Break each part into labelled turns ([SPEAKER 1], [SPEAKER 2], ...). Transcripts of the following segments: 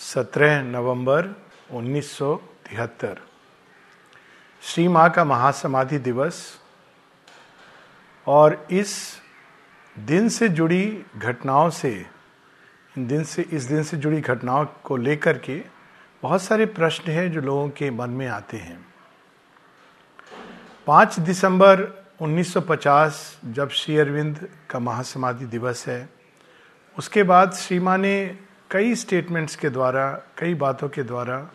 [SPEAKER 1] सत्रह नवंबर 1973 श्री माँ का महासमाधि दिवस और इस दिन से जुड़ी घटनाओं से दिन से, इस दिन से जुड़ी घटनाओं को लेकर के बहुत सारे प्रश्न हैं जो लोगों के मन में आते हैं। 5 दिसंबर 1950 जब श्री अरविंद का महासमाधि दिवस है, उसके बाद श्री माँ ने कई स्टेटमेंट्स के द्वारा, कई बातों के द्वारा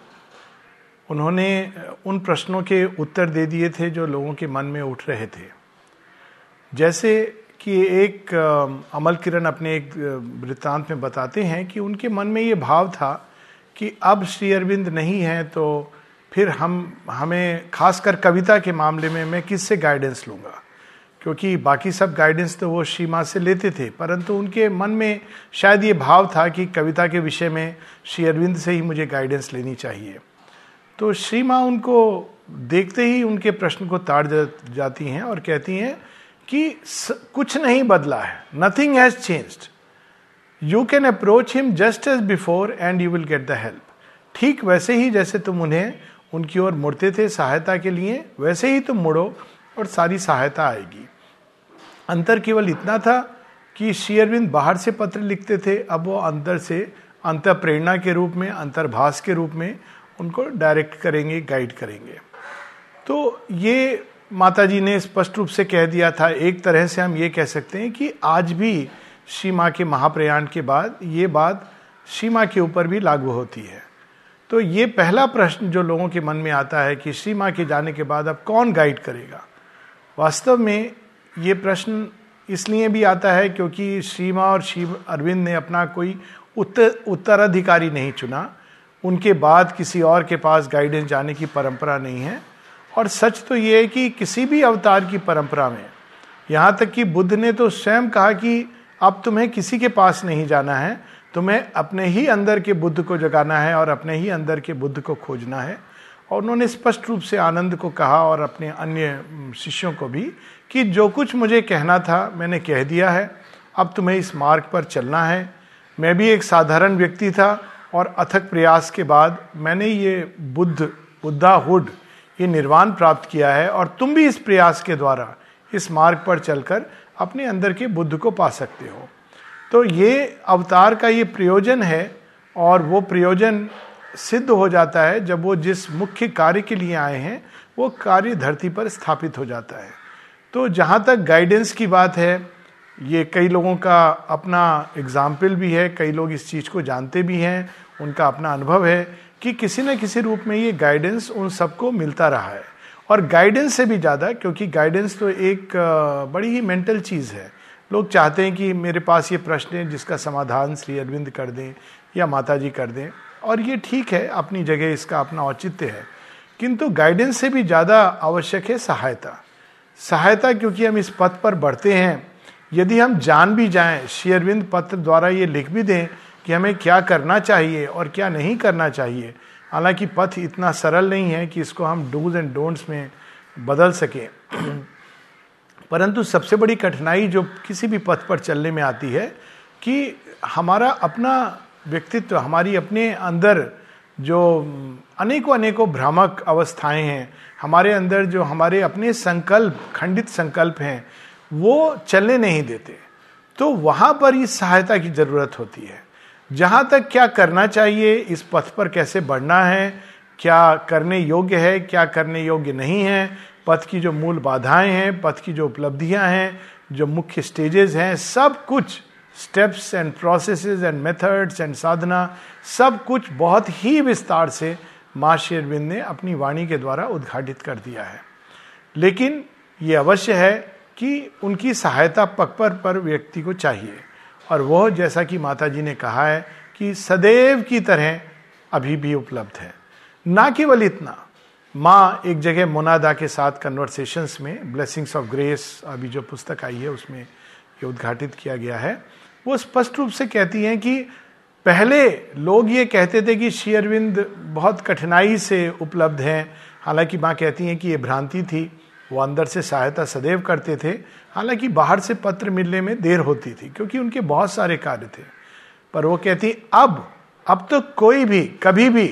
[SPEAKER 1] उन्होंने उन प्रश्नों के उत्तर दे दिए थे जो लोगों के मन में उठ रहे थे। जैसे कि एक अमल किरण अपने एक वृत्तांत में बताते हैं कि उनके मन में ये भाव था कि अब श्री अरविंद नहीं है तो फिर हम, हमें, खासकर कविता के मामले में मैं किससे गाइडेंस लूँगा? क्योंकि बाकी सब गाइडेंस तो वो श्री माँ से लेते थे, परंतु उनके मन में शायद ये भाव था कि कविता के विषय में श्री अरविंद से ही मुझे गाइडेंस लेनी चाहिए। तो श्री माँ उनको देखते ही उनके प्रश्न को ताड़ जाती हैं और कहती हैं कि कुछ नहीं बदला है nothing has changed you can approach him just as before and you will get the help ठीक वैसे ही जैसे तुम उन्हें, उनकी ओर मुड़ते थे सहायता के लिए, वैसे ही तुम मुड़ो और सारी सहायता आएगी। अंतर केवल इतना था कि शेयरविंद बाहर से पत्र लिखते थे। अब वो अंदर से, अंतर प्रेरणा के रूप में अंतर्भाष के रूप में उनको डायरेक्ट करेंगे गाइड करेंगे। तो ये माता जी ने स्पष्ट रूप से कह दिया था। एक तरह से हम ये कह सकते हैं कि आज भी श्री माँ के महाप्रयाण के बाद, ये बात श्री माँ के ऊपर भी लागू होती है। तो ये पहला प्रश्न जो लोगों के मन में आता है कि श्री माँ के जाने के बाद अब कौन गाइड करेगा? वास्तव में ये प्रश्न इसलिए भी आता है क्योंकि श्रीमा और शिव अरविंद ने अपना कोई उत्तर उत्तराधिकारी नहीं चुना। उनके बाद किसी और के पास गाइडेंस जाने की परंपरा नहीं है। और सच तो ये है कि किसी भी अवतार की परंपरा में, यहाँ तक कि बुद्ध ने तो स्वयं कहा कि अब तुम्हें किसी के पास नहीं जाना है, तुम्हें अपने ही अंदर के बुद्ध को जगाना है और अपने ही अंदर के बुद्ध को खोजना है। और उन्होंने स्पष्ट रूप से आनंद को कहा और अपने अन्य शिष्यों को भी कि जो कुछ मुझे कहना था मैंने कह दिया है। अब तुम्हें इस मार्ग पर चलना है। मैं भी एक साधारण व्यक्ति था और अथक प्रयास के बाद मैंने ये बुद्ध बुद्धाहुड ये निर्वाण प्राप्त किया है और तुम भी इस प्रयास के द्वारा, इस मार्ग पर चलकर अपने अंदर के बुद्ध को पा सकते हो। तो ये अवतार का ये प्रयोजन है और वो प्रयोजन सिद्ध हो जाता है जब वो जिस मुख्य कार्य के लिए आए हैं, वो कार्य धरती पर स्थापित हो जाता है। तो जहाँ तक गाइडेंस की बात है, ये कई लोगों का अपना एग्ज़ाम्पल भी है, कई लोग इस चीज़ को जानते भी हैं, उनका अपना अनुभव है कि किसी न किसी रूप में ये गाइडेंस उन सबको मिलता रहा है। और गाइडेंस से भी ज़्यादा, क्योंकि गाइडेंस तो एक बड़ी ही मेंटल चीज़ है। लोग चाहते हैं कि मेरे पास ये प्रश्न है, जिसका समाधान श्री अरविंद कर दें या माता जी कर दें। और ये ठीक है, अपनी जगह इसका अपना औचित्य है। किंतु गाइडेंस से भी ज़्यादा आवश्यक है सहायता। सहायता क्योंकि हम इस पथ पर बढ़ते हैं, यदि हम जान भी जाएँ, शेयरविंद पत्र द्वारा ये लिख भी दें कि हमें क्या करना चाहिए और क्या नहीं करना चाहिए। हालाँकि पथ इतना सरल नहीं है कि इसको हम डूज एंड डोंट्स में बदल सकें। परंतु सबसे बड़ी कठिनाई जो किसी भी पथ पर चलने में आती है कि हमारा अपना व्यक्तित्व, हमारी अपने अंदर जो अनेकों अनेकों भ्रामक अवस्थाएँ हैं, हमारे अंदर जो हमारे अपने संकल्प, खंडित संकल्प हैं, वो चलने नहीं देते। तो वहाँ पर इस सहायता की ज़रूरत होती है। जहाँ तक क्या करना चाहिए, इस पथ पर कैसे बढ़ना है, क्या करने योग्य है, क्या करने योग्य नहीं है, पथ की जो मूल बाधाएँ हैं, पथ की जो उपलब्धियाँ हैं, जो मुख्य स्टेजेस हैं, सब कुछ steps and processes and methods and साधना सब कुछ बहुत ही विस्तार से माँ शेरविंद ने अपनी वाणी के द्वारा उद्घाटित कर दिया है। लेकिन ये अवश्य है कि उनकी सहायता पकपर पर व्यक्ति को चाहिए। और वह जैसा कि माता जी ने कहा है कि सदैव की तरह अभी भी उपलब्ध है। ना केवल इतना, माँ एक जगह मोनादा के साथ कन्वर्सेशंस में ब्लेसिंग्स ऑफ़ ग्रेस अभी जो पुस्तक आई है, उसमें ये उद्घाटित किया गया है। वो स्पष्ट रूप से कहती हैं कि पहले लोग ये कहते थे कि शेयरविंद बहुत कठिनाई से उपलब्ध हैं। हालाँकि माँ कहती हैं कि ये भ्रांति थी। वो अंदर से सहायता सदैव करते थे। हालाँकि बाहर से पत्र मिलने में देर होती थी, क्योंकि उनके बहुत सारे कार्य थे। पर वो कहती, अब अब तो कोई भी, कभी भी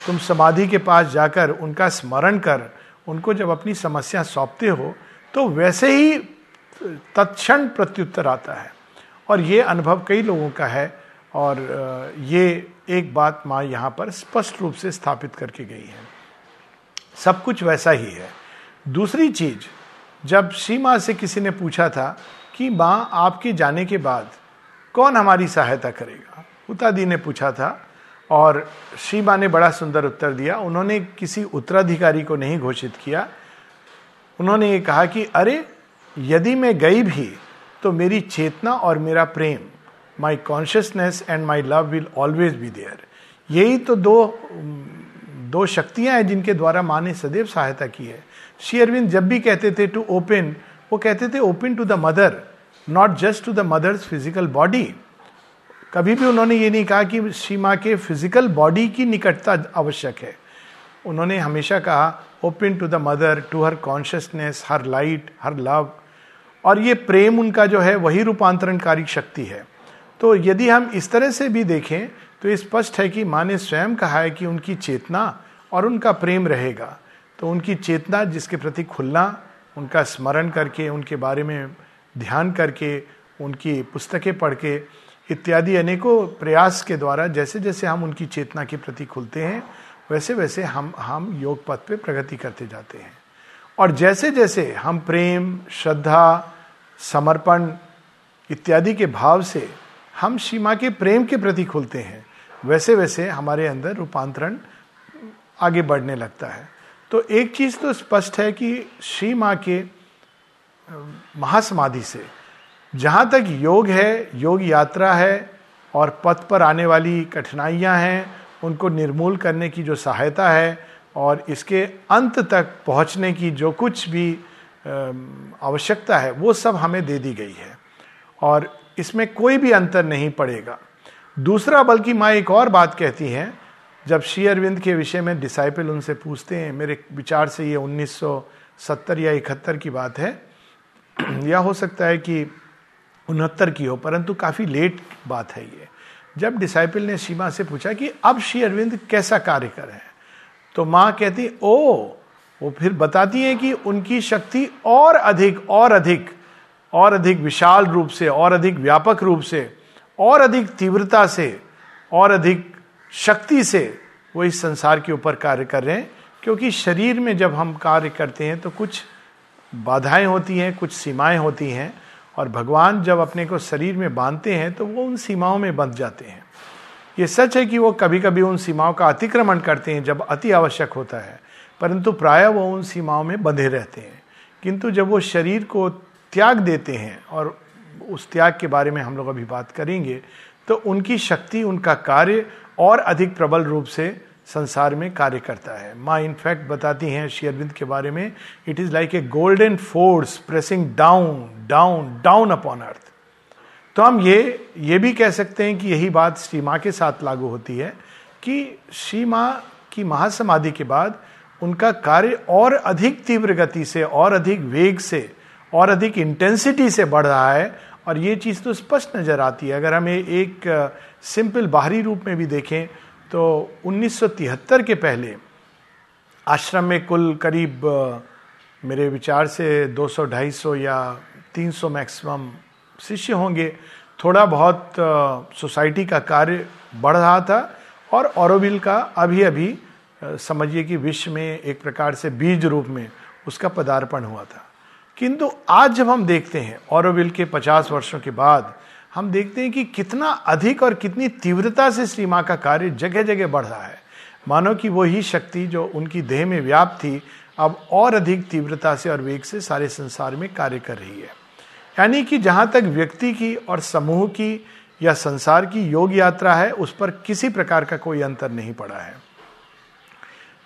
[SPEAKER 1] तुम समाधि के पास जाकर उनका स्मरण कर, उनको जब अपनी समस्या सौंपते हो तो वैसे ही तत्क्षण प्रत्युत्तर आता है। और ये अनुभव कई लोगों का है और ये एक बात माँ यहाँ पर स्पष्ट रूप से स्थापित करके गई है। सब कुछ वैसा ही है। दूसरी चीज़, जब श्री माँ से किसी ने पूछा था कि माँ आपके जाने के बाद कौन हमारी सहायता करेगा उतादी ने पूछा था और श्री माँ ने बड़ा सुंदर उत्तर दिया। उन्होंने किसी उत्तराधिकारी को नहीं घोषित किया। उन्होंने ये कहा कि अरे, यदि मैं गई भी तो मेरी चेतना और मेरा प्रेम my consciousness and my love will always be there यही तो दो दो शक्तियाँ हैं जिनके द्वारा माँ ने सदैव सहायता की है। श्री अरविंद जब भी कहते थे टू ओपन वो कहते थे open to the mother not just to the mother's physical body कभी भी उन्होंने ये नहीं कहा कि श्री माँ के फ़िज़िकल बॉडी की निकटता आवश्यक है। उन्होंने हमेशा कहा open to the mother to her consciousness हर लाइट हर लव और ये प्रेम उनका जो है वही रूपांतरणकारी शक्ति है। तो यदि हम इस तरह से भी देखें तो स्पष्ट है कि माँ ने स्वयं कहा है कि उनकी चेतना और उनका प्रेम रहेगा। तो उनकी चेतना जिसके प्रति खुलना, उनका स्मरण करके, उनके बारे में ध्यान करके, उनकी पुस्तकें पढ़ के इत्यादि अनेकों प्रयास के द्वारा जैसे जैसे हम उनकी चेतना के प्रति खुलते हैं वैसे वैसे हम हम योग पथ पे प्रगति करते जाते हैं। और जैसे जैसे हम प्रेम, श्रद्धा समर्पण इत्यादि के भाव से हम सीमा के प्रेम के प्रति खुलते हैं। वैसे वैसे हमारे अंदर रूपांतरण आगे बढ़ने लगता है। तो एक चीज़ तो स्पष्ट है कि श्री माँ के महासमाधि से जहाँ तक योग है, योग यात्रा है और पथ पर आने वाली कठिनाइयाँ हैं, उनको निर्मूल करने की जो सहायता है और इसके अंत तक पहुँचने की जो कुछ भी आवश्यकता है, वो सब हमें दे दी गई है। और इसमें कोई भी अंतर नहीं पड़ेगा। दूसरा, बल्कि माँ एक और बात कहती हैं, जब श्री अरविंद के विषय में डिसाइपल उनसे पूछते हैं, मेरे विचार से ये 1970 या इकहत्तर की बात है। या हो सकता है कि उनहत्तर की हो, परंतु काफ़ी लेट बात है ये। जब डिसाइपल ने सीमा से पूछा कि अब श्री अरविंद कैसा कार्य कर तो माँ कहती, ओ वो फिर बताती हैं कि उनकी शक्ति और अधिक और अधिक और अधिक विशाल रूप से, और अधिक व्यापक रूप से, और अधिक तीव्रता से, और अधिक शक्ति से वो इस संसार के ऊपर कार्य कर रहे हैं। क्योंकि शरीर में जब हम कार्य करते हैं तो कुछ बाधाएँ होती हैं, कुछ सीमाएँ होती हैं, और भगवान जब अपने को शरीर में बांधते हैं तो वो उन सीमाओं में बंध जाते हैं। ये सच है कि वो कभी कभी उन सीमाओं का अतिक्रमण करते हैं जब अति आवश्यक होता है। परंतु प्राय वो उन सीमाओं में बंधे रहते हैं। किंतु जब वो शरीर को त्याग देते हैं और उस त्याग के बारे में हम लोग अभी बात करेंगे तो उनकी शक्ति, उनका कार्य और अधिक प्रबल रूप से संसार में कार्य करता है। माँ इनफैक्ट बताती हैं शेयरविंद के बारे में it is like a golden force pressing down down down upon earth तो हम ये ये भी कह सकते हैं कि यही बात श्री माँ के साथ लागू होती है कि श्री माँ की महासमाधि के बाद उनका कार्य और अधिक तीव्र गति से, और अधिक वेग से, और अधिक इंटेंसिटी से बढ़ रहा है, और ये चीज़ तो स्पष्ट नज़र आती है। अगर हम एक सिंपल बाहरी रूप में भी देखें तो 1973 के पहले आश्रम में कुल करीब मेरे विचार से 200-250 या 300 मैक्सिमम शिष्य होंगे। थोड़ा बहुत सोसाइटी का कार्य बढ़ रहा था, और औरविल का अभी अभी समझिए कि विश्व में एक प्रकार से बीज रूप में उसका पदार्पण हुआ था। किंतु आज जब हम देखते हैं औरविल के 50 वर्षों के बाद, हम देखते हैं कि कितना अधिक और कितनी तीव्रता से श्री माँ का कार्य जगह जगह बढ़ रहा है। मानो कि वही शक्ति जो उनकी देह में व्याप्त थी, अब और अधिक तीव्रता से और वेग से सारे संसार में कार्य कर रही है। यानी कि जहाँ तक व्यक्ति की और समूह की या संसार की योग यात्रा है, उस पर किसी प्रकार का कोई अंतर नहीं पड़ा है।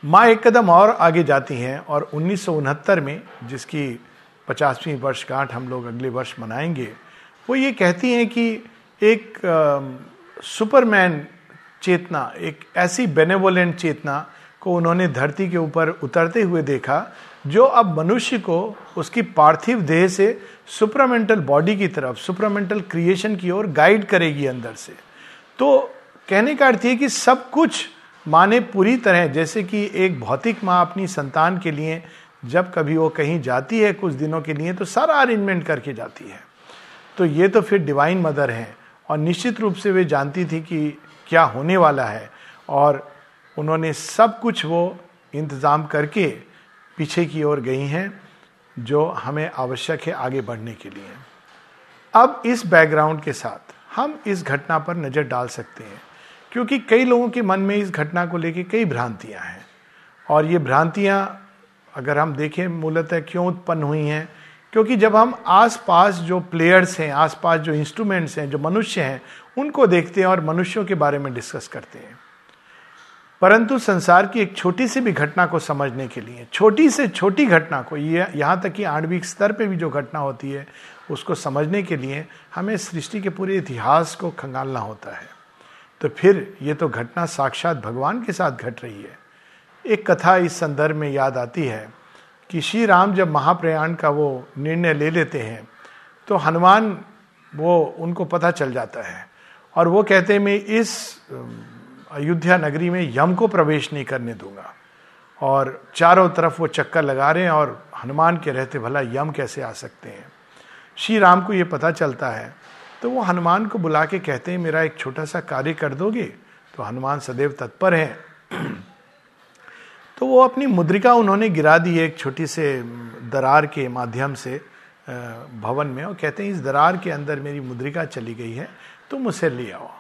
[SPEAKER 1] माँ एक कदम और आगे जाती हैं और उन्नीस सौ उनहत्तर में, जिसकी पचासवीं वर्षगांठ हम लोग अगले वर्ष मनाएँगे, वो ये कहती हैं कि एक सुपरमैन चेतना, एक ऐसी बेनेवोलेंट चेतना को उन्होंने धरती के ऊपर उतरते हुए देखा, जो अब मनुष्य को उसकी पार्थिव देह से सुपरामेंटल बॉडी की तरफ़, सुपरामेंटल क्रिएशन की ओर गाइड करेगी अंदर से। तो कहने का अर्थ है कि सब कुछ माँ ने पूरी तरह, जैसे कि एक भौतिक माँ अपनी संतान के लिए जब कभी वो कहीं जाती है कुछ दिनों के लिए तो सारा अरेंजमेंट करके जाती है। तो ये तो फिर डिवाइन मदर है, और निश्चित रूप से वे जानती थी कि क्या होने वाला है, और उन्होंने सब कुछ वो इंतज़ाम करके पीछे की ओर गई हैं, जो हमें आवश्यक है आगे बढ़ने के लिए। अब इस बैकग्राउंड के साथ हम इस घटना पर नज़र डाल सकते हैं। क्योंकि कई लोगों के मन में इस घटना को लेकर कई भ्रांतियाँ हैं। और ये भ्रांतियाँ अगर हम देखें, मूलतः क्यों उत्पन्न हुई हैं? क्योंकि जब हम आसपास जो प्लेयर्स हैं, आसपास जो इंस्ट्रूमेंट्स हैं, जो मनुष्य हैं, उनको देखते हैं और मनुष्यों के बारे में डिस्कस करते हैं। परंतु संसार की एक छोटी सी भी घटना को समझने के लिए, छोटी से छोटी घटना को, ये यहाँ तक कि आणविक स्तर पे भी जो घटना होती है, उसको समझने के लिए हमें सृष्टि के पूरे इतिहास को खंगालना होता है। तो फिर ये तो घटना साक्षात भगवान के साथ घट रही है। एक कथा इस संदर्भ में याद आती है कि श्री राम जब महाप्रयाण का वो निर्णय ले लेते हैं तो हनुमान वो उनको पता चल जाता है और वो कहते हैं, मैं इस अयोध्या नगरी में यम को प्रवेश नहीं करने दूँगा। और चारों तरफ़ वो चक्कर लगा रहे हैं और हनुमान के रहते भला यम कैसे आ सकते हैं। श्री राम को ये पता चलता है तो वो हनुमान को बुला के कहते हैं, मेरा एक छोटा सा कार्य कर दोगे? तो हनुमान सदैव तत्पर हैं। तो वो अपनी मुद्रिका उन्होंने गिरा दी एक छोटी से दरार के माध्यम से भवन में और कहते हैं, इस दरार के अंदर मेरी मुद्रिका चली गई है, तुम उसे ले आओ।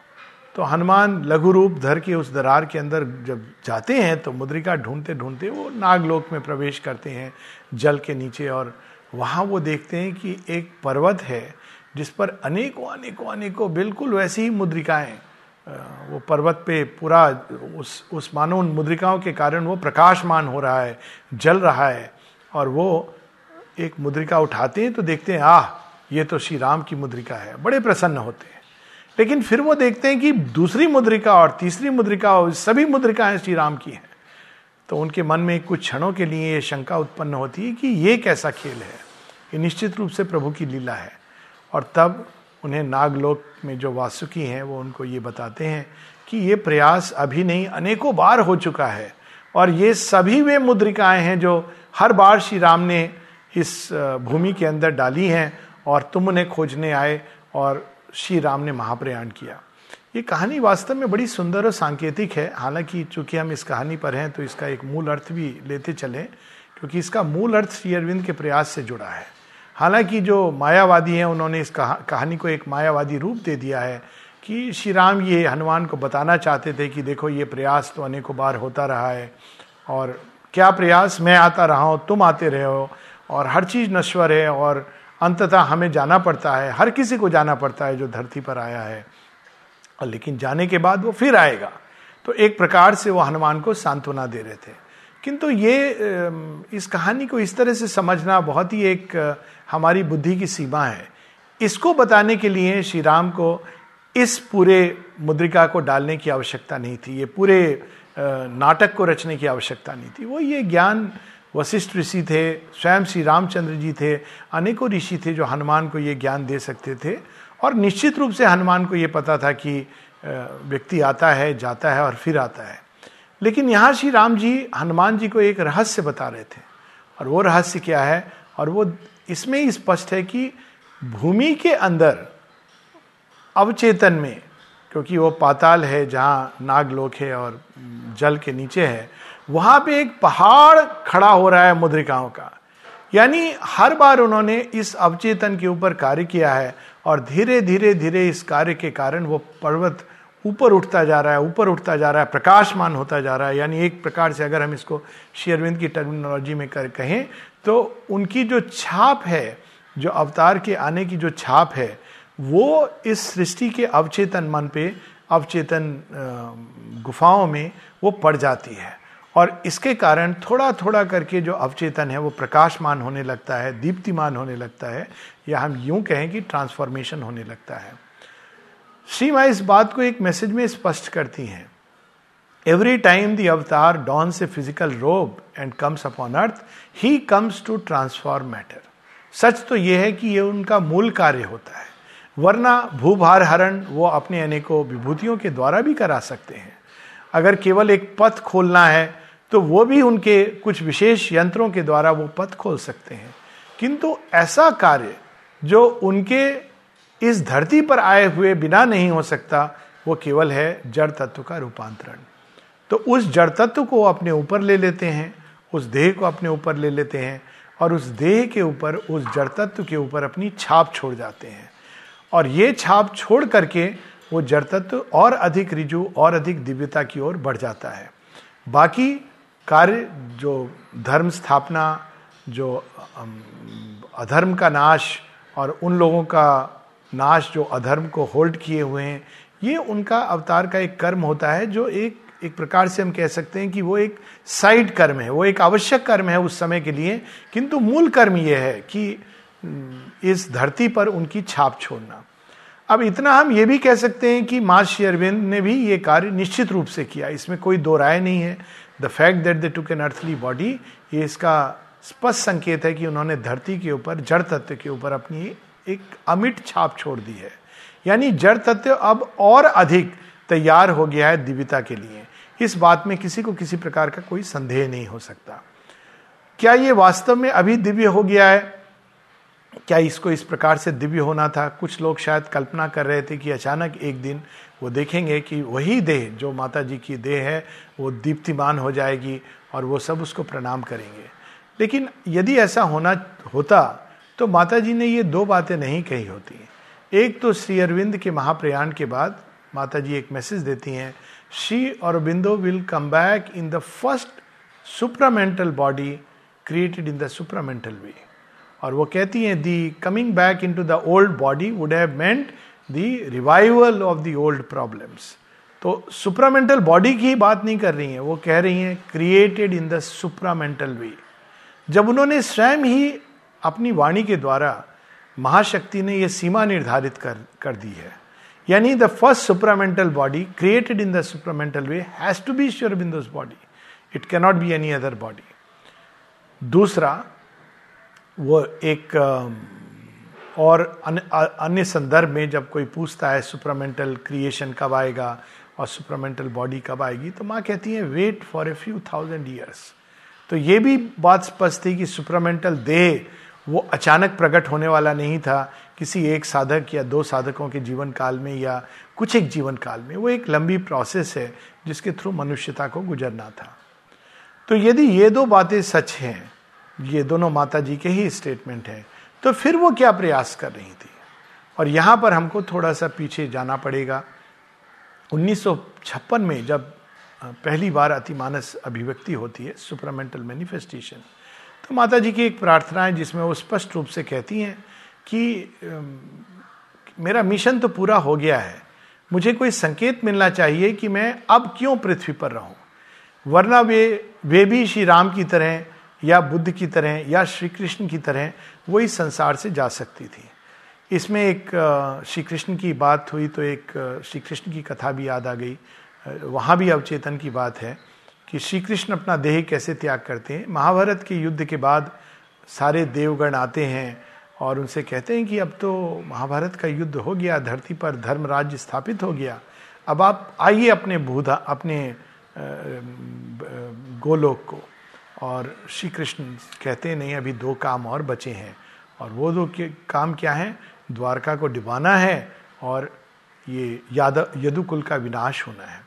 [SPEAKER 1] तो हनुमान लघु रूप धर के उस दरार के अंदर जब जाते हैं तो मुद्रिका ढूंढते ढूंढते वो नागलोक में प्रवेश करते हैं, जल के नीचे और वहाँ वो देखते हैं कि एक पर्वत है जिस पर अनेकों अनेकों अनेकों बिल्कुल वैसी ही मुद्रिकाएँ वो पर्वत पे पूरा उस उस मानो उन मुद्रिकाओं के कारण वो प्रकाशमान हो रहा है, जल रहा है, और वो एक मुद्रिका उठाते हैं तो देखते हैं, आह, ये तो श्री राम की मुद्रिका है। बड़े प्रसन्न होते हैं। लेकिन फिर वो देखते हैं कि दूसरी मुद्रिका और तीसरी मुद्रिका और सभी मुद्रिकाएँ श्री राम की हैं। तो उनके मन में कुछ क्षणों के लिए ये शंका उत्पन्न होती है कि ये कैसा खेल है? ये निश्चित रूप से प्रभु की लीला है। और तब उन्हें नागलोक में जो वासुकी हैं, वो उनको ये बताते हैं कि ये प्रयास अभी नहीं, अनेकों बार हो चुका है। और ये सभी वे मुद्रिकाएँ हैं जो हर बार श्री राम ने इस भूमि के अंदर डाली हैं और तुम उन्हें खोजने आए और श्री राम ने महाप्रयाण किया। ये कहानी वास्तव में बड़ी सुंदर और सांकेतिक है। हालाँकि चूँकि हम इस कहानी पर हैं तो इसका एक मूल अर्थ भी लेते चले, क्योंकि इसका मूल अर्थ श्री अरविंद के प्रयास से जुड़ा है। हालाँकि जो मायावादी हैं, उन्होंने इस कहानी को एक मायावादी रूप दे दिया है कि श्री राम ये हनुमान को बताना चाहते थे कि देखो ये प्रयास तो अनेकों बार होता रहा है और क्या प्रयास? मैं आता रहा हूँ, तुम आते रहे हो और हर चीज़ नश्वर है और अंततः हमें जाना पड़ता है। हर किसी को जाना पड़ता है जो धरती पर आया है। और लेकिन जाने के बाद वो फिर आएगा। तो एक प्रकार से वो हनुमान को सांत्वना दे रहे थे। किंतु ये इस कहानी को इस तरह से समझना बहुत ही एक हमारी बुद्धि की सीमा है। इसको बताने के लिए श्री राम को इस पूरे मुद्रिका को डालने की आवश्यकता नहीं थी। ये पूरे नाटक को रचने की आवश्यकता नहीं थी। वो ये ज्ञान वशिष्ठ ऋषि थे, स्वयं श्री रामचंद्र जी थे, अनेकों ऋषि थे जो हनुमान को ये ज्ञान दे सकते थे। और निश्चित रूप से हनुमान को ये पता था कि व्यक्ति आता है, जाता है और फिर आता है। लेकिन यहाँ श्री राम जी हनुमान जी को एक रहस्य बता रहे थे। और वो रहस्य क्या है? और वो इसमें ही स्पष्ट है कि भूमि के अंदर अवचेतन में, क्योंकि वो पाताल है, जहाँ नागलोक है और जल के नीचे है, वहाँ पे एक पहाड़ खड़ा हो रहा है मुद्रिकाओं का। यानी हर बार उन्होंने इस अवचेतन के ऊपर कार्य किया है और धीरे धीरे धीरे इस कार्य के कारण वो पर्वत ऊपर उठता जा रहा है, ऊपर उठता जा रहा है, प्रकाशमान होता जा रहा है। यानी एक प्रकार से अगर हम इसको शेयरविंद की टर्मिनोलॉजी में कर कहें तो उनकी जो छाप है, जो अवतार के आने की जो छाप है, वो इस सृष्टि के अवचेतन मन पे, अवचेतन गुफाओं में वो पड़ जाती है। और इसके कारण थोड़ा थोड़ा करके जो अवचेतन है, वो प्रकाशमान होने लगता है, दीप्तिमान होने लगता है। या हम यूँ कहें कि ट्रांसफॉर्मेशन होने लगता है। श्रीमा इस बात को एक मैसेज में स्पष्ट करती हैं। Every time the avatar dons a physical robe and comes upon earth he comes to transform matter सच तो यह है कि यह उनका मूल कार्य होता है। वरना भूभार हरण वो अपने अनेकों विभूतियों के द्वारा भी करा सकते हैं। अगर केवल एक पथ खोलना है तो वो भी उनके कुछ विशेष यंत्रों के द्वारा वो पथ खोल सकते हैं। किंतु ऐसा कार्य जो उनके इस धरती पर आए हुए बिना नहीं हो सकता, वो केवल है जड़ तत्व का रूपांतरण। तो उस जड़ तत्व को अपने ऊपर ले लेते हैं, उस देह को अपने ऊपर ले लेते हैं, और उस देह के ऊपर, उस जड़ तत्व के ऊपर अपनी छाप छोड़ जाते हैं। और ये छाप छोड़ करके वो जड़ तत्व और अधिक रिजु और अधिक दिव्यता की ओर बढ़ जाता है। बाकी कार्य, जो धर्म स्थापना, जो अधर्म का नाश और उन लोगों का नाश जो अधर्म को होल्ड किए हुए हैं, ये उनका अवतार का एक कर्म होता है जो एक एक प्रकार से हम कह सकते हैं कि वो एक साइड कर्म है, वो एक आवश्यक कर्म है उस समय के लिए, किंतु मूल कर्म यह है कि इस धरती पर उनकी छाप छोड़ना। अब इतना हम ये भी कह सकते हैं कि माँ श्री अरविंद ने भी ये कार्य निश्चित रूप से किया, इसमें कोई दो राय नहीं है। The fact that they took an earthly body ये इसका स्पष्ट संकेत है कि उन्होंने धरती के ऊपर, जड़ तत्व के ऊपर अपनी एक अमिट छाप छोड़ दी है। यानी जड़ तत्व अब और अधिक तैयार हो गया है दिव्यता के लिए। इस बात में किसी को किसी प्रकार का कोई संदेह नहीं हो सकता। क्या ये वास्तव में अभी दिव्य हो गया है? क्या इसको इस प्रकार से दिव्य होना था? कुछ लोग शायद कल्पना कर रहे थे कि अचानक एक दिन वो देखेंगे कि वही देह, जो माता जी की देह है, वो दीप्तिमान हो जाएगी और वो सब उसको प्रणाम करेंगे। लेकिन यदि ऐसा होना, होता तो माता जी ने ये दो बातें नहीं कही होती हैं। एक तो श्री अरविंद के महाप्रयाण के बाद माता जी एक मैसेज देती हैं Shri Aurobindo will come back in the first supramental body created in the supramental way और वो कहती हैं the coming back into the old body would have meant the revival of the old problems तो supramental body की बात नहीं कर रही हैं, वो कह रही हैं created in the supramental way जब उन्होंने स्वयं ही अपनी वाणी के द्वारा महाशक्ति ने यह सीमा निर्धारित कर कर दी है। यानी the first supramental body created in the supramental way has to be Sri Aurobindo's body it cannot be any other body दूसरा, वो एक और अन्य संदर्भ में जब कोई पूछता है सुपरामेंटल क्रिएशन कब आएगा और सुपरामेंटल बॉडी कब आएगी तो माँ कहती है wait for a few thousand years तो ये भी बात स्पष्ट थी कि सुपरामेंटल देह वो अचानक प्रकट होने वाला नहीं था किसी एक साधक या दो साधकों के जीवन काल में या कुछ एक जीवन काल में। वो एक लंबी प्रोसेस है जिसके थ्रू मनुष्यता को गुजरना था। तो यदि ये दो बातें सच हैं, ये दोनों माता जी के ही स्टेटमेंट हैं तो फिर वो क्या प्रयास कर रही थी? और यहाँ पर हमको थोड़ा सा पीछे जाना पड़ेगा। 1956 में जब पहली बार अतिमानस अभिव्यक्ति होती है, सुपरामेंटल मैनिफेस्टेशन माता जी की एक प्रार्थना है जिसमें वो स्पष्ट रूप से कहती हैं कि मेरा मिशन तो पूरा हो गया है, मुझे कोई संकेत मिलना चाहिए कि मैं अब क्यों पृथ्वी पर रहूँ? वरना वे वे भी श्री राम की तरह या बुद्ध की तरह या श्री कृष्ण की तरह वो इस संसार से जा सकती थी। इसमें एक श्री कृष्ण की बात हुई तो एक श्री कृष्ण की कथा भी याद आ गई। वहाँ भी अवचेतन की बात है। कि श्री कृष्ण अपना देह कैसे त्याग करते हैं। महाभारत के युद्ध के बाद सारे देवगण आते हैं और उनसे कहते हैं कि अब तो महाभारत का युद्ध हो गया, धरती पर धर्म राज्य स्थापित हो गया। अब आप आइए अपने भूधा, अपने गोलोक को। और श्री कृष्ण कहते हैं, नहीं, अभी दो काम और बचे हैं। और वो दो काम क्या हैं? द्वारका को डिबाना है और ये यादव यदुकुल का विनाश होना है।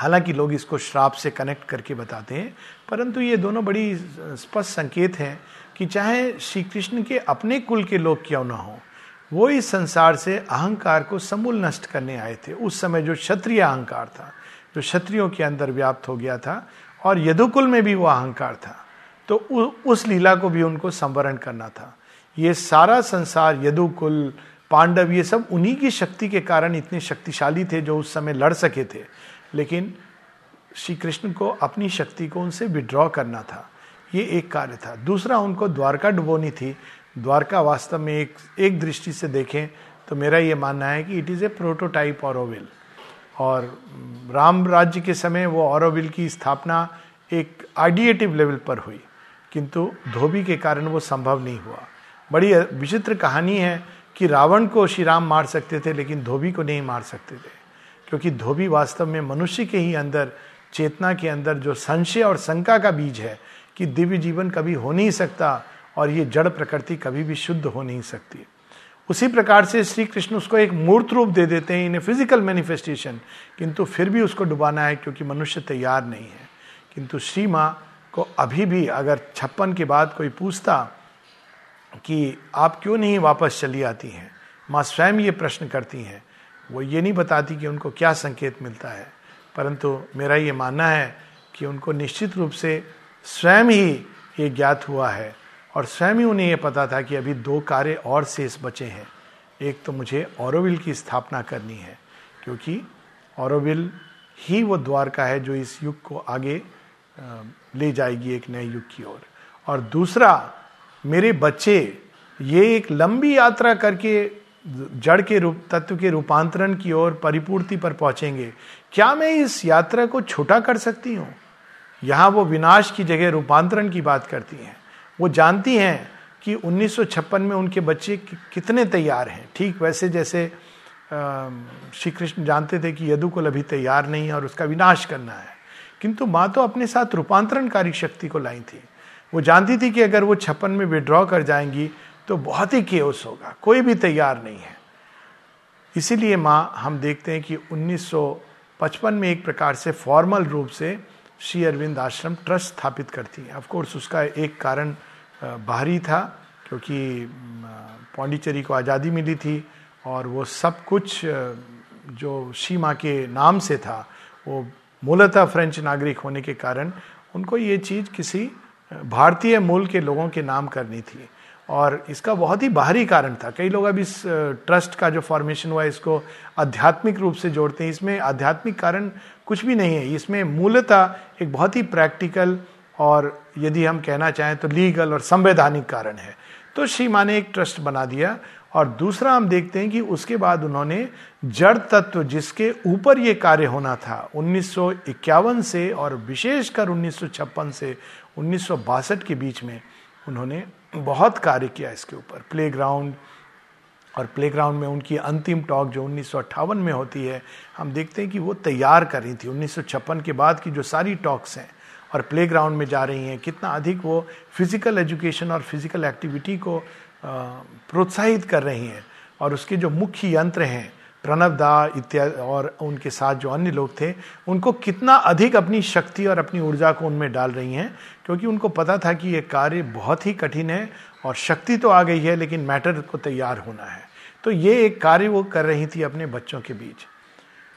[SPEAKER 1] हालाँकि लोग इसको श्राप से कनेक्ट करके बताते हैं, परंतु ये दोनों बड़ी स्पष्ट संकेत हैं कि चाहे श्री कृष्ण के अपने कुल के लोग क्यों ना हो, वो इस संसार से अहंकार को समूल नष्ट करने आए थे। उस समय जो क्षत्रिय अहंकार था, जो क्षत्रियों के अंदर व्याप्त हो गया था और यदुकुल में भी वो अहंकार था तो उस लीला को भी उनको संवरण करना था। ये सारा संसार, यदुकुल, पांडव, ये सब उन्हीं की शक्ति के कारण इतने शक्तिशाली थे जो उस समय लड़ सके थे। लेकिन श्री कृष्ण को अपनी शक्ति को उनसे विड्रॉ करना था। ये एक कार्य था। दूसरा, उनको द्वारका डुबोनी थी। द्वारका वास्तव में एक एक दृष्टि से देखें तो मेरा ये मानना है कि it is a prototype Auroville और राम राज्य के समय वो ऑरोविल की स्थापना एक आइडिएटिव लेवल पर हुई। किंतु धोबी के कारण वो संभव नहीं हुआ। बड़ी विचित्र कहानी है कि रावण को श्री राम मार सकते थे, लेकिन धोबी को नहीं मार सकते थे। क्योंकि धोबी वास्तव में मनुष्य के ही अंदर, चेतना के अंदर जो संशय और शंका का बीज है कि दिव्य जीवन कभी हो नहीं सकता और ये जड़ प्रकृति कभी भी शुद्ध हो नहीं सकती। उसी प्रकार से श्री कृष्ण उसको एक मूर्त रूप दे देते हैं इन फ़िज़िकल मैनिफेस्टेशन किंतु फिर भी उसको डुबाना है क्योंकि मनुष्य तैयार नहीं है। किंतु श्री माँ को अभी भी अगर छप्पन के बाद कोई पूछता कि आप क्यों नहीं वापस चली आती हैं? माँ स्वयं ये प्रश्न करती हैं वो ये नहीं बताती कि उनको क्या संकेत मिलता है। परंतु मेरा ये मानना है कि उनको निश्चित रूप से स्वयं ही ये ज्ञात हुआ है और स्वयं ही उन्हें ये पता था कि अभी दो कार्य और शेष बचे हैं। एक तो मुझे औरविल की स्थापना करनी है क्योंकि औरविल ही वो द्वारका है जो इस युग को आगे ले जाएगी एक नए युग की ओर। और, और दूसरा मेरे बच्चे ये एक लंबी यात्रा करके जड़ के रूप, तत्व के रूपांतरण की ओर परिपूर्ति पर पहुँचेंगे। क्या मैं इस यात्रा को छोटा कर सकती हूँ? यहाँ वो विनाश की जगह रूपांतरण की बात करती हैं। वो जानती हैं कि 1956 में उनके बच्चे कितने तैयार हैं। ठीक वैसे जैसे श्री कृष्ण जानते थे कि यदुकुल अभी तैयार नहीं है और उसका विनाश करना है। किंतु माँ तो अपने साथ रूपांतरणकारी शक्ति को लाई थी। वो जानती थी कि अगर वो छप्पन में विड्रॉ कर जाएँगी तो बहुत ही केओस होगा। कोई भी तैयार नहीं है। इसीलिए माँ, हम देखते हैं कि 1955 में एक प्रकार से फॉर्मल रूप से श्री अरविंद आश्रम ट्रस्ट स्थापित करती है। ऑफकोर्स उसका एक कारण बाहरी था, क्योंकि पौंडीचेरी को आज़ादी मिली थी और वो सब कुछ जो श्री माँ के नाम से था, वो मूलतः फ्रेंच नागरिक होने के कारण उनको ये चीज़ किसी भारतीय मूल के लोगों के नाम करनी थी। और इसका बहुत ही बाहरी कारण था। कई लोग अब इस ट्रस्ट का जो फॉर्मेशन हुआ, इसको आध्यात्मिक रूप से जोड़ते हैं। इसमें आध्यात्मिक कारण कुछ भी नहीं है। इसमें मूलतः एक बहुत ही प्रैक्टिकल और यदि हम कहना चाहें तो लीगल और संवैधानिक कारण है। तो श्री माँ ने एक ट्रस्ट बना दिया और दूसरा हम देखते हैं कि उसके बाद उन्होंने जड़ तत्व जिसके ऊपर ये कार्य होना था, उन्नीस सौ इक्यावन से और विशेषकर उन्नीस सौ छप्पन से उन्नीस सौ बासठ के बीच में उन्होंने बहुत कार्य किया इसके ऊपर। प्लेग्राउंड और प्लेग्राउंड में उनकी अंतिम टॉक जो उन्नीस सौ अट्ठावन में होती है, हम देखते हैं कि वो तैयार कर रही थी। उन्नीस सौ छप्पन के बाद की जो सारी टॉक्स हैं और प्लेग्राउंड में जा रही हैं, कितना अधिक वो फ़िज़िकल एजुकेशन और फ़िज़िकल एक्टिविटी को प्रोत्साहित कर रही हैं। और उसके जो मुख्य यंत्र हैं प्रणव दा इत्यादि और उनके साथ जो अन्य लोग थे, उनको कितना अधिक अपनी शक्ति और अपनी ऊर्जा को उनमें डाल रही हैं, क्योंकि उनको पता था कि ये कार्य बहुत ही कठिन है और शक्ति तो आ गई है, लेकिन मैटर को तैयार होना है। तो ये एक कार्य वो कर रही थी अपने बच्चों के बीच।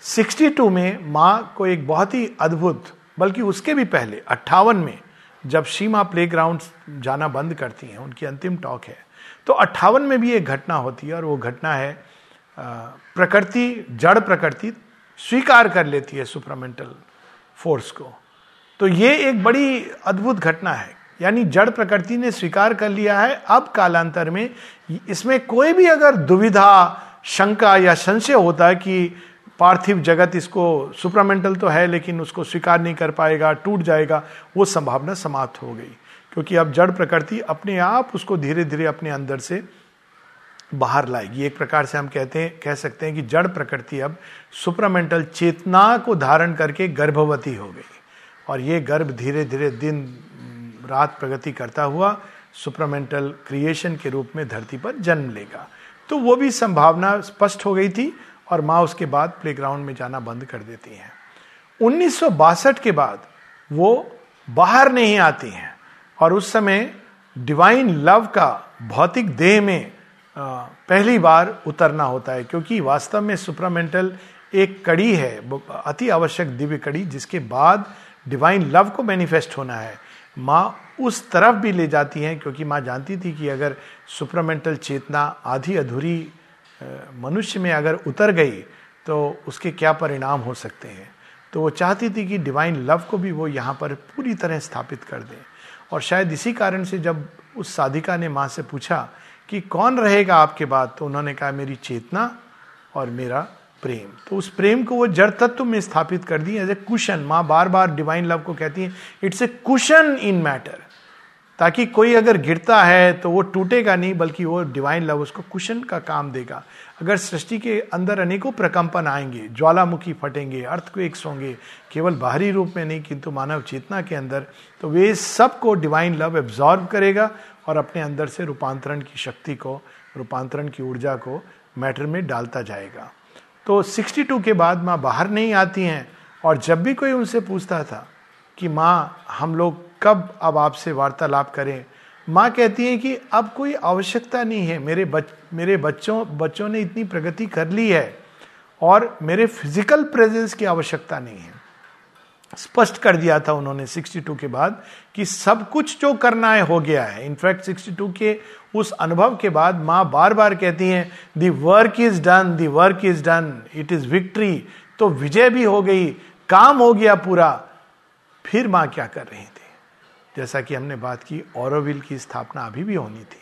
[SPEAKER 1] 62 में माँ को एक बहुत ही अद्भुत, बल्कि उसके भी पहले, अट्ठावन में, जब शीमा प्ले जाना बंद करती हैं, उनकी अंतिम टॉक है तो अट्ठावन में भी एक घटना होती है, और वो घटना है प्रकृति, जड़ प्रकृति स्वीकार कर लेती है सुपरामेंटल फोर्स को। तो ये एक बड़ी अद्भुत घटना है। यानी जड़ प्रकृति ने स्वीकार कर लिया है। अब कालांतर में इसमें कोई भी अगर दुविधा, शंका या संशय होता है कि पार्थिव जगत इसको सुपरामेंटल तो है, लेकिन उसको स्वीकार नहीं कर पाएगा, टूट जाएगा, वो संभावना समाप्त हो गई। क्योंकि अब जड़ प्रकृति अपने आप उसको धीरे धीरे अपने अंदर से बाहर लाएगी। एक प्रकार से हम कहते हैं, कह सकते हैं कि जड़ प्रकृति अब सुपरामेंटल चेतना को धारण करके गर्भवती हो गई। और ये गर्भ धीरे धीरे दिन, रात प्रगति करता हुआ सुपरामेंटल क्रिएशन के रूप में धरती पर जन्म लेगा। तो वो भी संभावना स्पष्ट हो गई थी और माँ उसके बाद प्लेग्राउंड में जाना बंद कर देती हैं। उन्नीस सौ बासठ के बाद वो बाहर नहीं आती हैं और उस समय डिवाइन लव का भौतिक देह में पहली बार उतरना होता है, क्योंकि वास्तव में सुपरामेंटल एक कड़ी है अति आवश्यक दिव्य कड़ी, जिसके बाद डिवाइन लव को मैनिफेस्ट होना है। माँ उस तरफ़ भी ले जाती हैं, क्योंकि माँ जानती थी कि अगर सुपरामेंटल चेतना आधी अधूरी मनुष्य में अगर उतर गई तो उसके क्या परिणाम हो सकते हैं? तो वो चाहती थी कि डिवाइन लव को भी वो यहाँ पर पूरी तरह स्थापित कर दें। और शायद इसी कारण से जब उस साधिका ने माँ से पूछा कि कौन रहेगा आपके बाद? तो उन्होंने कहा, मेरी चेतना और मेरा प्रेम। तो उस प्रेम को वो जड़ तत्व में स्थापित कर दी एज ए कुशन माँ बार बार डिवाइन लव को कहती है it's a cushion in matter ताकि कोई अगर गिरता है तो वो टूटेगा नहीं, बल्कि वो डिवाइन लव उसको कुशन का काम देगा। अगर सृष्टि के अंदर अनेकों प्रकंपन आएँगे, ज्वालामुखी फटेंगे अर्थक्वेक्स होंगे, केवल बाहरी रूप में नहीं, किंतु मानव चेतना के अंदर तो वे सबको डिवाइन लव एब्जॉर्व करेगा और अपने अंदर से रूपांतरण की शक्ति को, रूपांतरण की ऊर्जा को मैटर में डालता जाएगा। तो 62 के बाद माँ बाहर नहीं आती हैं और जब भी कोई उनसे पूछता था कि माँ, हम लोग कब अब आपसे वार्तालाप करें? माँ कहती हैं कि अब कोई आवश्यकता नहीं है। मेरे बच, मेरे बच्चों बच्चों ने इतनी प्रगति कर ली है और मेरे फ़िज़िकल प्रेजेंस की आवश्यकता नहीं है। स्पष्ट कर दिया था उन्होंने 62 के बाद कि सब कुछ जो करना है, हो गया है। इनफैक्ट 62 के उस अनुभव के बाद माँ बार बार कहती हैं the work is done the work is done it is victory तो विजय भी हो गई, काम हो गया पूरा। फिर माँ क्या कर रही थी? जैसा कि हमने बात की औरविल की स्थापना अभी भी होनी थी।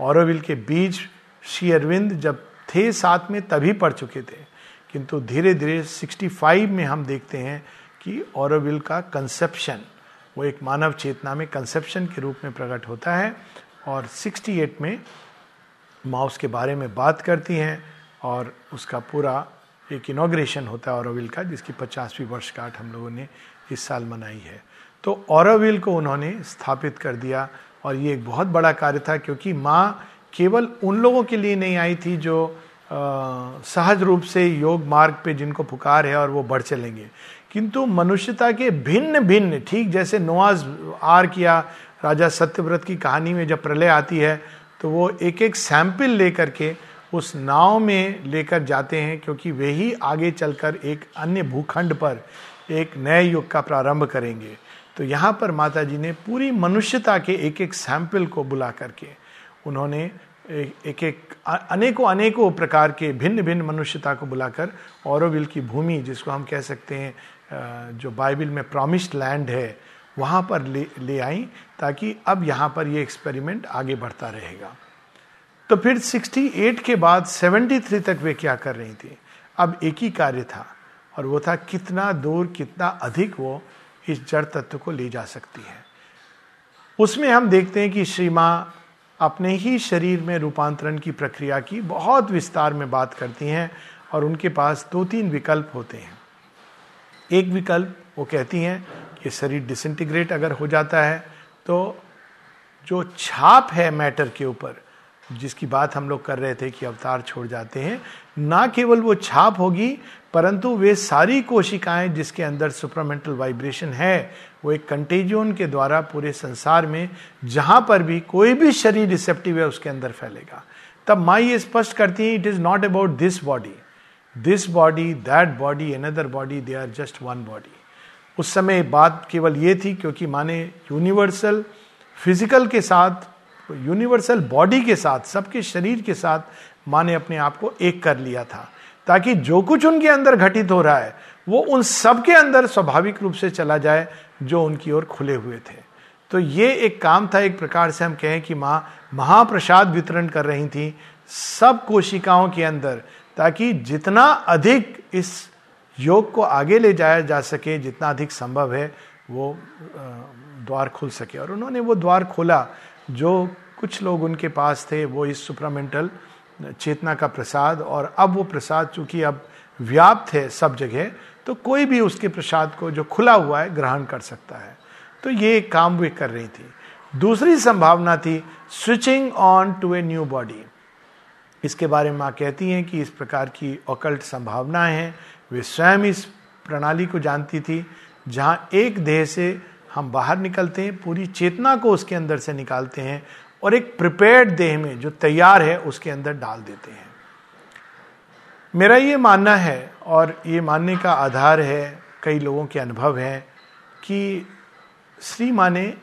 [SPEAKER 1] औरविल के बीज श्री अरविंद जब थे साथ में तभी पढ़ चुके थे। किंतु धीरे धीरे 65 में हम देखते हैं कि औरविल का कंसेप्शन वो एक मानव चेतना में कंसेप्शन के रूप में प्रकट होता है और 68 में माउस के बारे में बात करती हैं और उसका पूरा एक इनोग्रेशन होता है औरविल का जिसकी पचासवीं वर्षगांठ हम लोगों ने इस साल मनाई है। तो औरविल को उन्होंने स्थापित कर दिया और ये एक बहुत बड़ा कार्य था क्योंकि माँ केवल उन लोगों के लिए नहीं आई थी जो आ, सहज रूप से योग मार्ग पे जिनको पुकार है और वो बढ़ चलेंगे। किंतु मनुष्यता के भिन्न भिन्न ठीक जैसे नोआज आर किया, राजा सत्यव्रत की कहानी में जब प्रलय आती है तो वो एक एक सैंपल लेकर के उस नाव में लेकर जाते हैं, क्योंकि वे ही आगे चलकर एक अन्य भूखंड पर एक नए युग का प्रारंभ करेंगे। तो यहाँ पर माता जी ने पूरी मनुष्यता के एक एक सैंपल को बुला करके उन्होंने एक एक अनेकों अनेकों प्रकार के भिन्न भिन्न मनुष्यता को बुलाकर औरविल की भूमि, जिसको हम कह सकते हैं जो बाइबल में प्रॉमिस्ड लैंड है, वहाँ पर ले ले आई ताकि अब यहाँ पर ये एक्सपेरिमेंट आगे बढ़ता रहेगा। तो फिर 68 के बाद 73 तक वे क्या कर रही थी? अब एक ही कार्य था और वो था कितना दूर, कितना अधिक वो इस जड़ तत्व को ले जा सकती है। उसमें हम देखते हैं कि श्री माँ अपने ही शरीर में रूपांतरण की प्रक्रिया की बहुत विस्तार में बात करती हैं और उनके पास दो तीन विकल्प होते हैं। एक विकल्प, वो कहती हैं कि शरीर डिसइंटीग्रेट अगर हो जाता है तो जो छाप है मैटर के ऊपर, जिसकी बात हम लोग कर रहे थे कि अवतार छोड़ जाते हैं, ना केवल वो छाप होगी, परंतु वे सारी कोशिकाएँ जिसके अंदर सुपरमेंटल वाइब्रेशन है, वो एक कंटेजियन के द्वारा पूरे संसार में जहाँ पर भी कोई भी शरीर रिसेप्टिव है, उसके अंदर फैलेगा। तब माँ ये स्पष्ट करती है it is not about this body this body that body another body they are just one body उस समय बात केवल ये थी क्योंकि माने यूनिवर्सल फ़िज़िकल के साथ यूनिवर्सल बॉडी के साथ, सबके शरीर के साथ माने अपने आप को एक कर लिया था। ताकि जो कुछ उनके अंदर घटित हो रहा है, वो उन सब के अंदर स्वाभाविक रूप से चला जाए, जो उनकी ओर खुले हुए थे। तो ये एक काम था, एक प्रकार से हम कहें कि माँ, महाप्रसाद वितरण कर रही थी, सब कोशिकाओं के अंदर ताकि जितना अधिक इस योग को आगे ले जाया जा सके, जितना अधिक संभव है, वो द्वार खुल सके। और उन्होंने वो द्वार खोला, जो कुछ लोग उनके पास थे, वो इस सुपरामेंटल चेतना का प्रसाद, और अब वो प्रसाद चूँकि अब व्याप्त है सब जगह तो कोई भी उसके प्रसाद को जो खुला हुआ है, ग्रहण कर सकता है। तो ये काम वे कर रही थी। दूसरी संभावना थी, switching on to a new body. इसके बारे में माँ कहती हैं कि इस प्रकार की ऑकल्ट संभावनाएँ हैं। वे स्वयं इस प्रणाली को जानती थी, जहाँ एक देह से हम बाहर निकलते हैं, पूरी चेतना को उसके अंदर से निकालते हैं और एक प्रिपेयर्ड देह में जो तैयार है, उसके अंदर डाल देते हैं। मेरा ये मानना है और ये मानने का आधार है, कई लोगों के अनुभव हैं, कि श्री माँ ने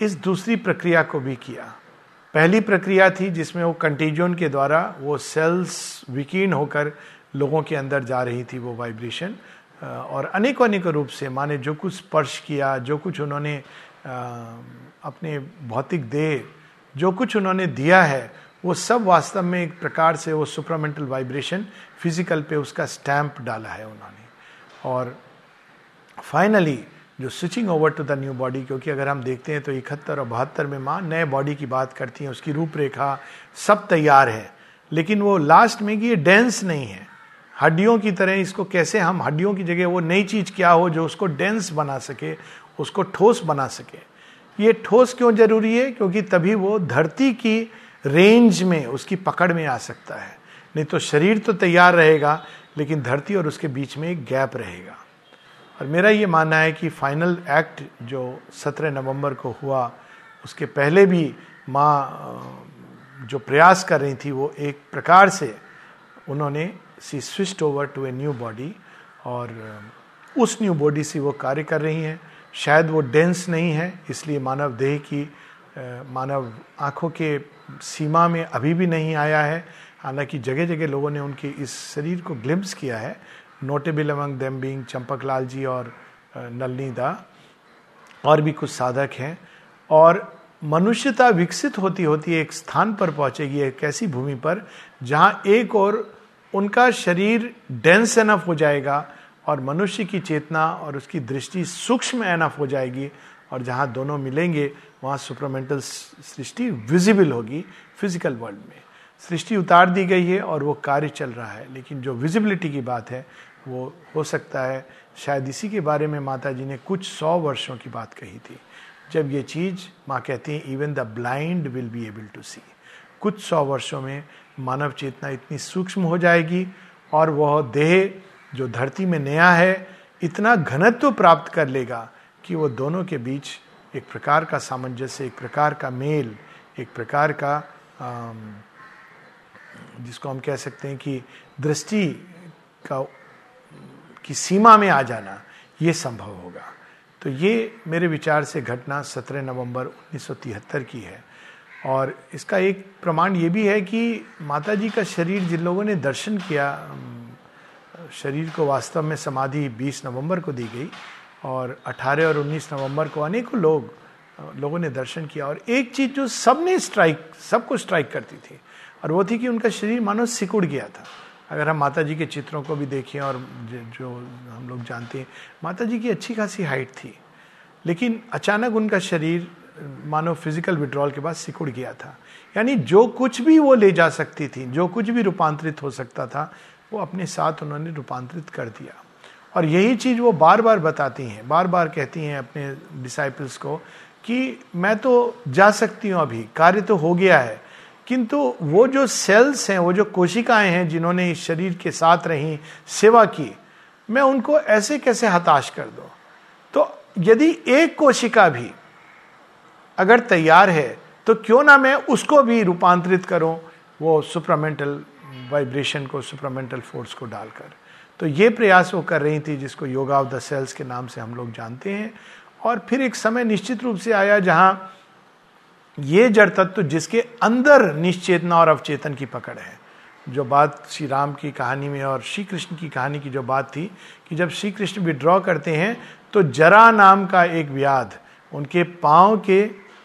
[SPEAKER 1] इस दूसरी प्रक्रिया को भी किया। पहली प्रक्रिया थी जिसमें वो कंटीजन के द्वारा वो सेल्स विकीर्ण होकर लोगों के अंदर जा रही थी वो वाइब्रेशन और अनेकों अनेकों रूप से, माने जो कुछ स्पर्श किया, जो कुछ उन्होंने अपने भौतिक देह, जो कुछ उन्होंने दिया है, वो सब वास्तव में एक प्रकार से वो सुपरामेंटल वाइब्रेशन फ़िज़िकल पे उसका स्टैंप डाला है उन्होंने। और फाइनली जो switching over to the new body क्योंकि अगर हम देखते हैं तो इकहत्तर और बहत्तर में माँ नए बॉडी की बात करती हैं, उसकी रूपरेखा सब तैयार है। लेकिन वो लास्ट में कि ये डेंस नहीं है। हड्डियों की तरह इसको कैसे हम हड्डियों की जगह वो नई चीज़ क्या हो जो उसको डेंस बना सके, उसको ठोस बना सके। ये ठोस क्यों ज़रूरी है? क्योंकि तभी वो धरती की रेंज में, उसकी पकड़ में आ सकता है। नहीं तो शरीर तो तैयार रहेगा, लेकिन धरती और उसके बीच में एक गैप रहेगा। और मेरा ये मानना है कि फाइनल एक्ट जो 17 नवंबर को हुआ, उसके पहले भी माँ जो प्रयास कर रही थी वो एक प्रकार से उन्होंने she switched over to a new body और उस न्यू बॉडी से वो कार्य कर रही हैं। शायद वो डेंस नहीं है, इसलिए मानव देह की मानव आँखों के सीमा में अभी भी नहीं आया है। हालाँकि जगह जगह लोगों ने उनके इस शरीर को ग्लिम्स किया है notable among them being Champak ji और नलनी दा, और भी कुछ साधक हैं। और मनुष्यता विकसित होती होती एक स्थान पर पहुंचेगी, एक ऐसी भूमि पर, जहाँ एक और उनका शरीर डेंस एनफ हो जाएगा और मनुष्य की चेतना और उसकी दृष्टि सूक्ष्म एनफ हो जाएगी और जहाँ दोनों मिलेंगे, वहाँ सुपरमेंटल सृष्टि विजिबल होगी फ़िज़िकल वर्ल्ड में। सृष्टि उतार दी गई है और वो कार्य चल रहा है, लेकिन जो विजिबिलिटी की बात है वो, हो सकता है, शायद इसी के बारे में माता जी ने कुछ सौ वर्षों की बात कही थी। जब ये चीज़ माँ कहती है even the blind will be able to see कुछ सौ वर्षों में मानव चेतना इतनी सूक्ष्म हो जाएगी और वह देह जो धरती में नया है, इतना घनत्व प्राप्त कर लेगा कि वो दोनों के बीच एक प्रकार का सामंजस्य, एक प्रकार का मेल, एक प्रकार का जिसको हम कह सकते हैं कि दृष्टि का की सीमा में आ जाना, ये संभव होगा। तो ये मेरे विचार से घटना 17 नवंबर 1973 की है। और इसका एक प्रमाण ये भी है कि माता जी का शरीर जिन लोगों ने दर्शन किया शरीर को वास्तव में समाधि 20 नवंबर को दी गई और 18 और 19 नवंबर को अनेकों लोग, लोगों ने दर्शन किया। और एक चीज़ जो सबने स्ट्राइक सबको स्ट्राइक करती थी, और वो थी कि उनका शरीर मानो सिकुड़ गया था। अगर हम माता जी के चित्रों को भी देखें और जो हम लोग जानते हैं माता जी की अच्छी खासी हाइट थी। लेकिन अचानक उनका शरीर, मानो फ़िज़िकल विड्रॉल के बाद सिकुड़ गया था। यानी जो कुछ भी वो ले जा सकती थी, जो कुछ भी रूपांतरित हो सकता था, वो अपने साथ उन्होंने रूपांतरित कर दिया। और यही चीज़ वो बार बार बताती हैं बार बार कहती हैं अपने डिसाइपल्स को कि मैं तो जा सकती हूँ अभी, कार्य तो हो गया है किंतु वो जो सेल्स हैं, वो जो कोशिकाएँ हैं, जिन्होंने इस शरीर के साथ रही, सेवा की, मैं उनको ऐसे कैसे हताश कर दो? तो यदि एक कोशिका भी अगर तैयार है तो क्यों ना मैं उसको भी रूपांतरित करूँ, वो सुप्रामेंटल वाइब्रेशन को सुप्रामेंटल फोर्स को डालकर? तो ये प्रयास वो कर रही थी, जिसको योगा ऑफ़ द सेल्स के नाम से हम लोग जानते हैं। और फिर एक समय निश्चित रूप से आया, जहाँ ये जड़ तत्व जिसके अंदर निश्चेतना और अवचेतन की पकड़ है। जो बात श्री राम की कहानी में और श्री कृष्ण की कहानी की जो बात थी कि जब श्री कृष्ण विड्रॉ करते हैं तो जरा नाम का एक व्याध उनके पाँव के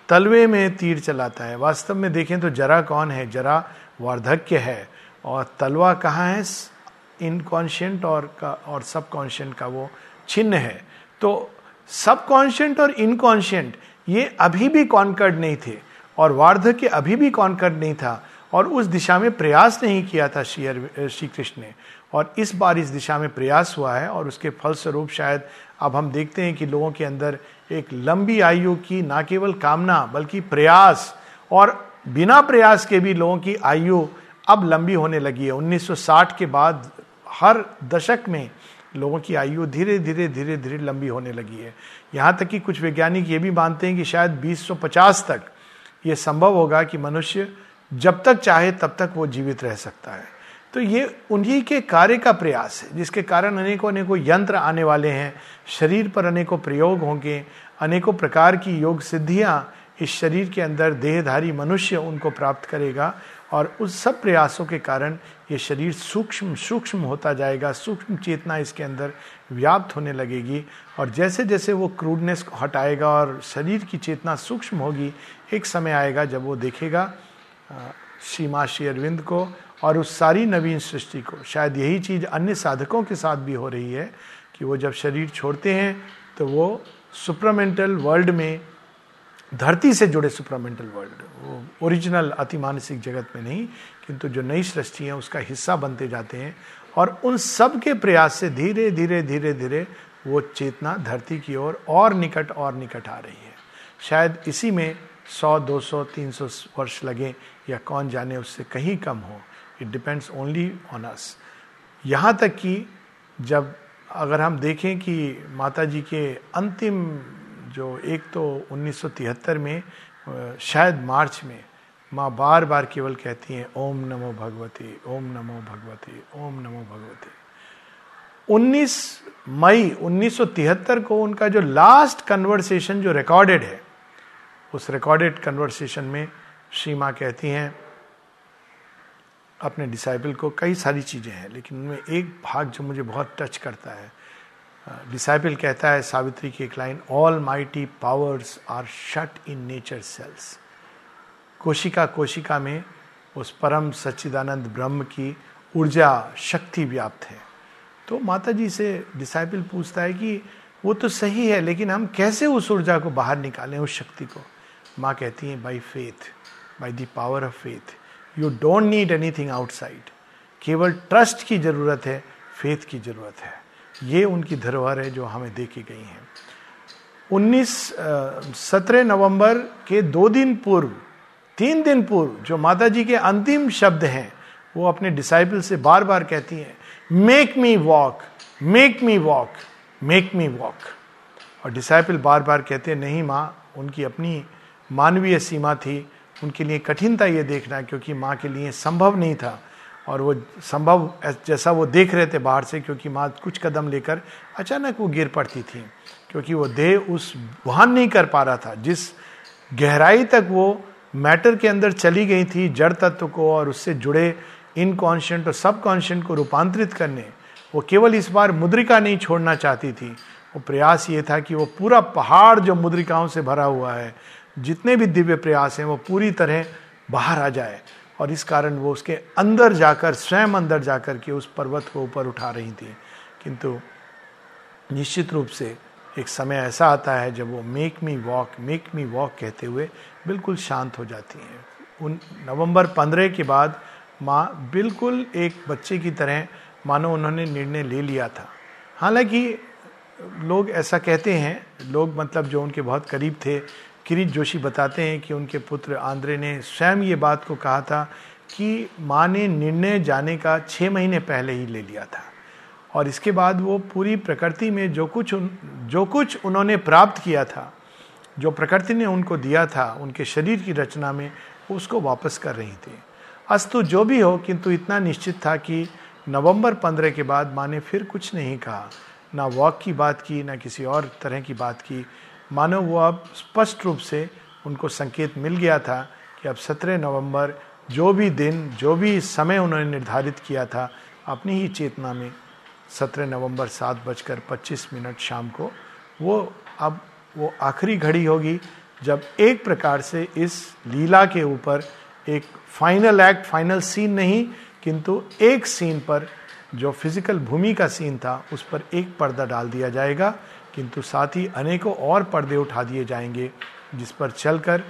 [SPEAKER 1] तलवे में तीर चलाता है। वास्तव में देखें तो जरा कौन है? जरा वार्धक्य है। और तलवा कहाँ है? इनकॉन्शियंट और का और सबकॉन्शियंट का वो छिन्न है। तो सबकॉन्शियंट और इनकॉन्शियंट ये अभी भी कॉन्कर्ड नहीं थे और वार्धक्य अभी भी कॉन्कर्ड नहीं था और उस दिशा में प्रयास नहीं किया था श्री श्री कृष्ण ने। और इस बार इस दिशा में प्रयास हुआ है और उसके फलस्वरूप शायद अब हम देखते हैं कि लोगों के अंदर एक लंबी आयु की ना केवल कामना, बल्कि प्रयास और बिना प्रयास के भी लोगों की आयु अब लंबी होने लगी है। 1960 के बाद हर दशक में लोगों की आयु धीरे धीरे धीरे धीरे लंबी होने लगी है। यहाँ तक कि कुछ वैज्ञानिक ये भी मानते हैं कि शायद 2050 तक ये संभव होगा कि मनुष्य जब तक चाहे तब तक वो जीवित रह सकता है। तो ये उन्हीं के कार्य का प्रयास है, जिसके कारण अनेकों अनेकों यंत्र आने वाले हैं, शरीर पर अनेकों प्रयोग होंगे, अनेकों प्रकार की योग सिद्धियाँ इस शरीर के अंदर देहधारी मनुष्य उनको प्राप्त करेगा। और उस सब प्रयासों के कारण ये शरीर सूक्ष्म सूक्ष्म होता जाएगा, सूक्ष्म चेतना इसके अंदर व्याप्त होने लगेगी। और जैसे जैसे वो क्रूडनेस हटाएगा और शरीर की चेतना सूक्ष्म होगी, एक समय आएगा जब वो देखेगा सीमा श्री अरविंद को और उस सारी नवीन सृष्टि को। शायद यही चीज़ अन्य साधकों के साथ भी हो रही है कि वो जब शरीर छोड़ते हैं तो वो सुप्रमेंटल वर्ल्ड में धरती से जुड़े सुपरामेंटल वर्ल्ड वो ओरिजिनल अतिमानसिक जगत में नहीं किंतु जो नई सृष्टि है उसका हिस्सा बनते जाते हैं और उन सब के प्रयास से धीरे धीरे धीरे धीरे वो चेतना धरती की ओर और, और निकट और निकट आ रही है। शायद इसी में 100, 200, 300 वर्ष लगे या कौन जाने उससे कहीं कम हो। It depends only on us यहाँ तक कि जब अगर हम देखें कि माता जी के अंतिम जो एक तो 1973 में शायद मार्च में माँ बार बार केवल कहती हैं, ओम नमो भगवती, ओम नमो भगवती, ओम नमो भगवती। 19 मई 1973 को उनका जो लास्ट कन्वर्सेशन जो रिकॉर्डेड है, उस रिकॉर्डेड कन्वर्सेशन में श्री माँ कहती हैं, अपने डिसाइबल को कई सारी चीज़ें हैं, लेकिन उनमें एक भाग जो मुझे बहुत टच करता है डिसाइबल कहता है, सावित्री की एक line all mighty powers are shut in nature cells कोशिका कोशिका में उस परम सच्चिदानंद ब्रह्म की ऊर्जा, शक्ति व्याप्त है। तो माता जी से डिसाइबल पूछता है कि, वो तो सही है, लेकिन हम कैसे उस ऊर्जा को बाहर निकालें, उस शक्ति को? माँ कहती हैं by faith by the power of faith you don't need anything outside केवल ट्रस्ट की ज़रूरत है फेथ की ज़रूरत है. ये उनकी धरोहर है जो हमें देखी गई हैं। 19 सत्रह नवंबर के दो दिन पूर्व, तीन दिन पूर्व जो माता जी के अंतिम शब्द हैं, वो अपने डिसाइपल से बार बार कहती हैं make me walk make me walk make me walk और डिसाइपल बार बार कहते हैं, नहीं माँ, उनकी अपनी मानवीय सीमा थी, उनके लिए कठिन था ये देखना क्योंकि माँ के लिए संभव नहीं था। और वो संभव जैसा वो देख रहे थे बाहर से, क्योंकि माँ कुछ कदम लेकर अचानक वो गिर पड़ती थी, क्योंकि वो देह उस वहन नहीं कर पा रहा था, जिस गहराई तक वो मैटर के अंदर चली गई थी, जड़ तत्व को और उससे जुड़े इनकॉन्शियंट और सब कॉन्शियंट को रूपांतरित करने, वो केवल इस बार मुद्रिका नहीं छोड़ना चाहती थी। वो प्रयास ये था कि वो पूरा पहाड़ जो मुद्रिकाओं से भरा हुआ है, जितने भी दिव्य प्रयास हैं, वो पूरी तरह बाहर आ जाए। और इस कारण वो उसके अंदर जाकर, स्वयं अंदर जाकर के उस पर्वत को ऊपर उठा रही थी। किंतु निश्चित रूप से एक समय ऐसा आता है जब वो make me walk make me walk कहते हुए बिल्कुल शांत हो जाती हैं। उन नवंबर पंद्रह के बाद माँ बिल्कुल एक बच्चे की तरह, मानो उन्होंने निर्णय ले लिया था। हालाँकि लोग ऐसा कहते हैं, लोग मतलब जो उनके बहुत करीब थे किरीट जोशी बताते हैं कि उनके पुत्र आंद्रे ने स्वयं ये बात को कहा था कि माँ ने निर्णय जाने का छः महीने पहले ही ले लिया था। और इसके बाद वो पूरी प्रकृति में जो कुछ जो कुछ उन्होंने प्राप्त किया था, जो प्रकृति ने उनको दिया था, उनके शरीर की रचना में, उसको वापस कर रही थी। अस्तु जो भी हो, किंतु इतना निश्चित था कि नवंबर पंद्रह के बाद माँ ने फिर कुछ नहीं कहा। ना वॉक की बात की, ना किसी और तरह की बात की। मानो वो अब स्पष्ट रूप से उनको संकेत मिल गया था कि अब सत्रह नवंबर, जो भी दिन, जो भी समय उन्होंने निर्धारित किया था, अपनी ही चेतना में सत्रह नवंबर सात बजकर पच्चीस मिनट शाम को, वो अब वो आखिरी घड़ी होगी जब एक प्रकार से इस लीला के ऊपर एक फाइनल एक्ट फाइनल सीन नहीं, किंतु एक सीन पर जो फ़िज़िकल भूमि का सीन था, उस पर एक पर्दा डाल दिया जाएगा। किंतु साथ ही अनेकों और पर्दे उठा दिए जाएँगे, जिस पर चलकर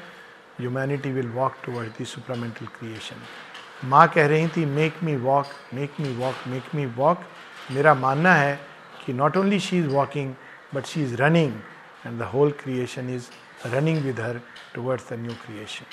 [SPEAKER 1] humanity will walk toward the supramental creation माँ कह रही थी make me walk make me walk make me walk मेरा मानना है कि not only she is walking but she is running and the whole creation is running with her towards the new creation